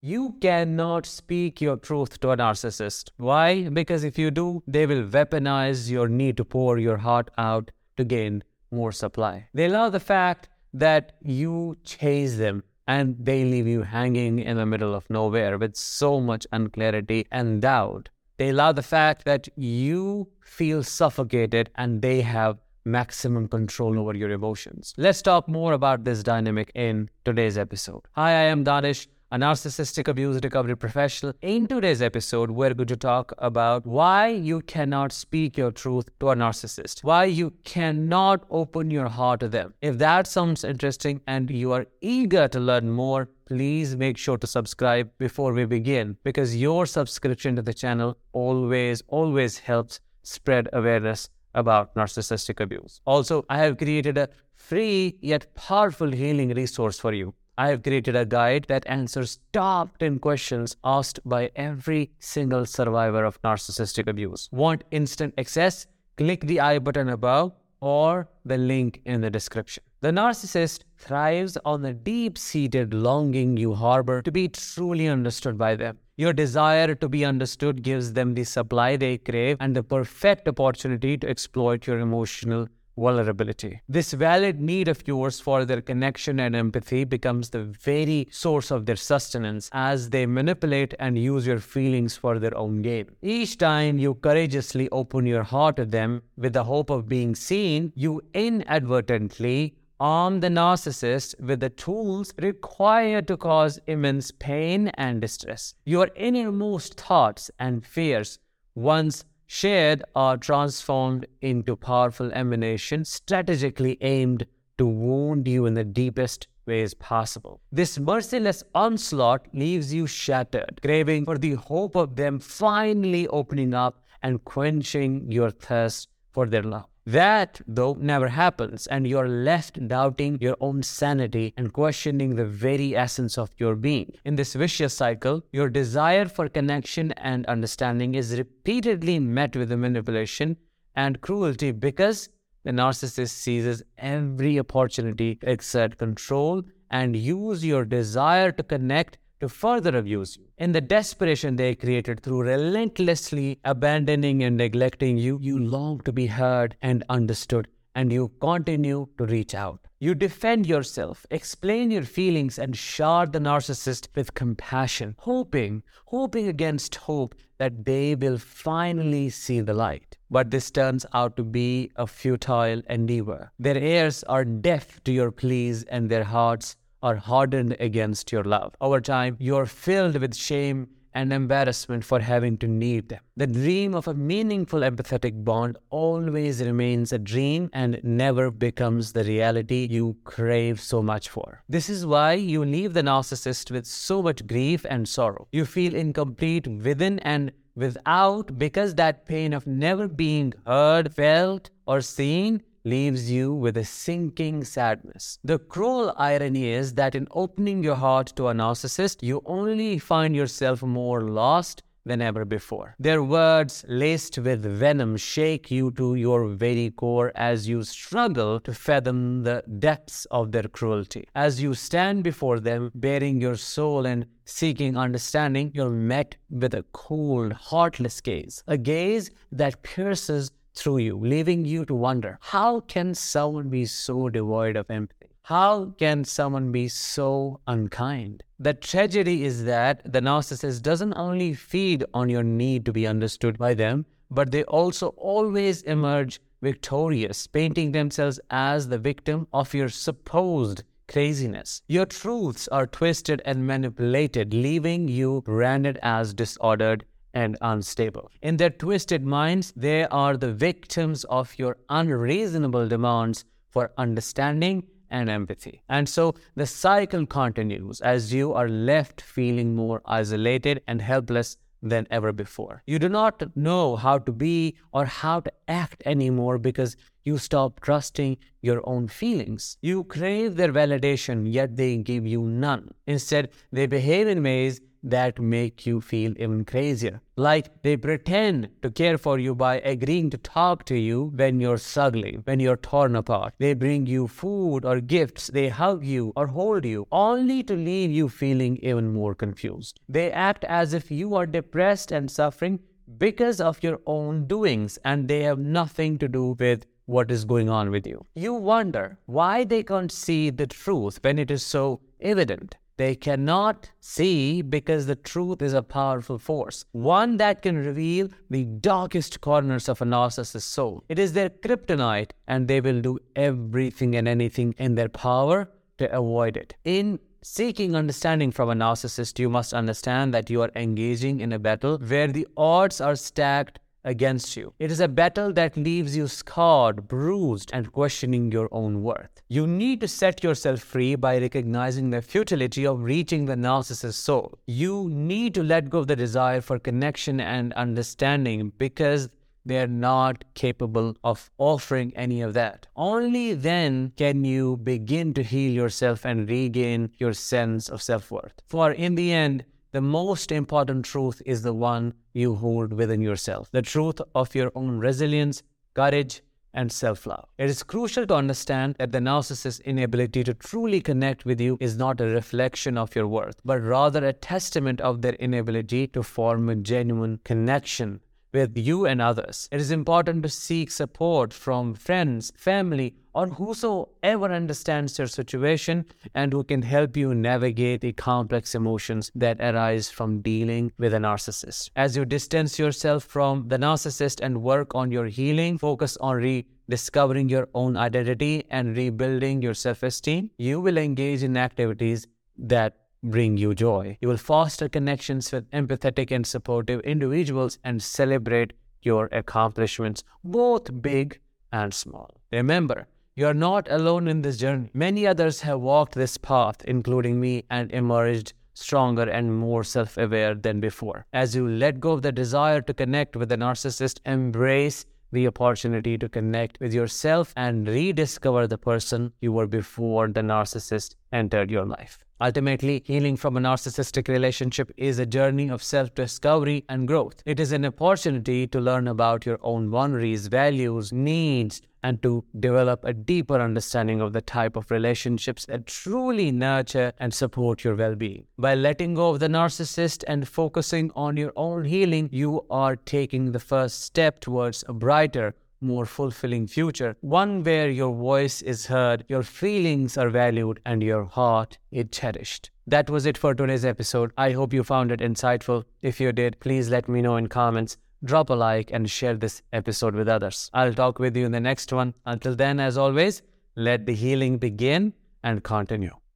You cannot speak your truth to a narcissist. Why? Because if you do, they will weaponize your need to pour your heart out to gain more supply. They allow the fact that you chase them and they leave you hanging in the middle of nowhere with so much unclarity and doubt. They allow the fact that you feel suffocated and they have maximum control over your emotions. Let's talk more about this dynamic in today's episode. Hi, I am Danish a narcissistic abuse recovery professional. In today's episode, we're going to talk about why you cannot speak your truth to a narcissist, why you cannot open your heart to them. If that sounds interesting and you are eager to learn more, please make sure to subscribe before we begin because your subscription to the channel always, always helps spread awareness about narcissistic abuse. Also, I have created a free yet powerful healing resource for you. I have created a guide that answers top 10 questions asked by every single survivor of narcissistic abuse. Want instant access? Click the I button above or the link in the description. The narcissist thrives on the deep seated longing you harbor to be truly understood by them. Your desire to be understood gives them the supply they crave and the perfect opportunity to exploit your emotional vulnerability. This valid need of yours for their connection and empathy becomes the very source of their sustenance as they manipulate and use your feelings for their own gain. Each time you courageously open your heart to them with the hope of being seen, you inadvertently arm the narcissist with the tools required to cause immense pain and distress. Your innermost thoughts and fears, once shared are transformed into powerful emanations strategically aimed to wound you in the deepest ways possible. This merciless onslaught leaves you shattered, craving for the hope of them finally opening up and quenching your thirst for their love. That, though, never happens, and you're left doubting your own sanity and questioning the very essence of your being. In this vicious cycle, your desire for connection and understanding is repeatedly met with manipulation and cruelty because the narcissist seizes every opportunity to exert control and use your desire to connect to further abuse you. In the desperation they created through relentlessly abandoning and neglecting you, you long to be heard and understood, and you continue to reach out. You defend yourself, explain your feelings, and shard the narcissist with compassion, hoping, hoping against hope that they will finally see the light. But this turns out to be a futile endeavor. Their ears are deaf to your pleas, and their hearts are hardened against your love. Over time, you're filled with shame and embarrassment for having to need them. The dream of a meaningful empathetic bond always remains a dream and never becomes the reality you crave so much for. This is why you leave the narcissist with so much grief and sorrow. You feel incomplete within and without because that pain of never being heard, felt, or seen leaves you with a sinking sadness. The cruel irony is that in opening your heart to a narcissist, you only find yourself more lost than ever before. Their words, laced with venom, shake you to your very core as you struggle to fathom the depths of their cruelty. As you stand before them, baring your soul and seeking understanding, you're met with a cold, heartless gaze, a gaze that pierces through you, leaving you to wonder how can someone be so devoid of empathy? How can someone be so unkind? The tragedy is that the narcissist doesn't only feed on your need to be understood by them, but they also always emerge victorious, painting themselves as the victim of your supposed craziness. Your truths are twisted and manipulated, leaving you branded as disordered and unstable. In their twisted minds, they are the victims of your unreasonable demands for understanding and empathy. And so the cycle continues as you are left feeling more isolated and helpless than ever before. You do not know how to be or how to act anymore because you stop trusting your own feelings. You crave their validation, yet they give you none. Instead, they behave in ways that make you feel even crazier. Like they pretend to care for you by agreeing to talk to you when you're struggling, when you're torn apart. They bring you food or gifts, they hug you or hold you, only to leave you feeling even more confused. They act as if you are depressed and suffering because of your own doings and they have nothing to do with what is going on with you. You wonder why they can't see the truth when it is so evident. They cannot see because the truth is a powerful force, one that can reveal the darkest corners of a narcissist's soul. It is their kryptonite, and they will do everything and anything in their power to avoid it. In seeking understanding from a narcissist, you must understand that you are engaging in a battle where the odds are stacked against you. It is a battle that leaves you scarred, bruised, and questioning your own worth. You need to set yourself free by recognizing the futility of reaching the narcissist's soul. You need to let go of the desire for connection and understanding because they are not capable of offering any of that. Only then can you begin to heal yourself and regain your sense of self worth. For in the end, the most important truth is the one you hold within yourself the truth of your own resilience, courage, and self love. It is crucial to understand that the narcissist's inability to truly connect with you is not a reflection of your worth, but rather a testament of their inability to form a genuine connection with you and others. It is important to seek support from friends, family, or whosoever understands your situation and who can help you navigate the complex emotions that arise from dealing with a narcissist. As you distance yourself from the narcissist and work on your healing, focus on rediscovering your own identity and rebuilding your self esteem, you will engage in activities that bring you joy. You will foster connections with empathetic and supportive individuals and celebrate your accomplishments, both big and small. Remember, you are not alone in this journey. Many others have walked this path, including me, and emerged stronger and more self aware than before. As you let go of the desire to connect with the narcissist, embrace the opportunity to connect with yourself and rediscover the person you were before the narcissist entered your life. Ultimately, healing from a narcissistic relationship is a journey of self discovery and growth. It is an opportunity to learn about your own boundaries, values, needs, and to develop a deeper understanding of the type of relationships that truly nurture and support your well being. By letting go of the narcissist and focusing on your own healing, you are taking the first step towards a brighter, more fulfilling future, one where your voice is heard, your feelings are valued, and your heart is cherished. That was it for today's episode. I hope you found it insightful. If you did, please let me know in comments. Drop a like and share this episode with others. I'll talk with you in the next one. Until then, as always, let the healing begin and continue.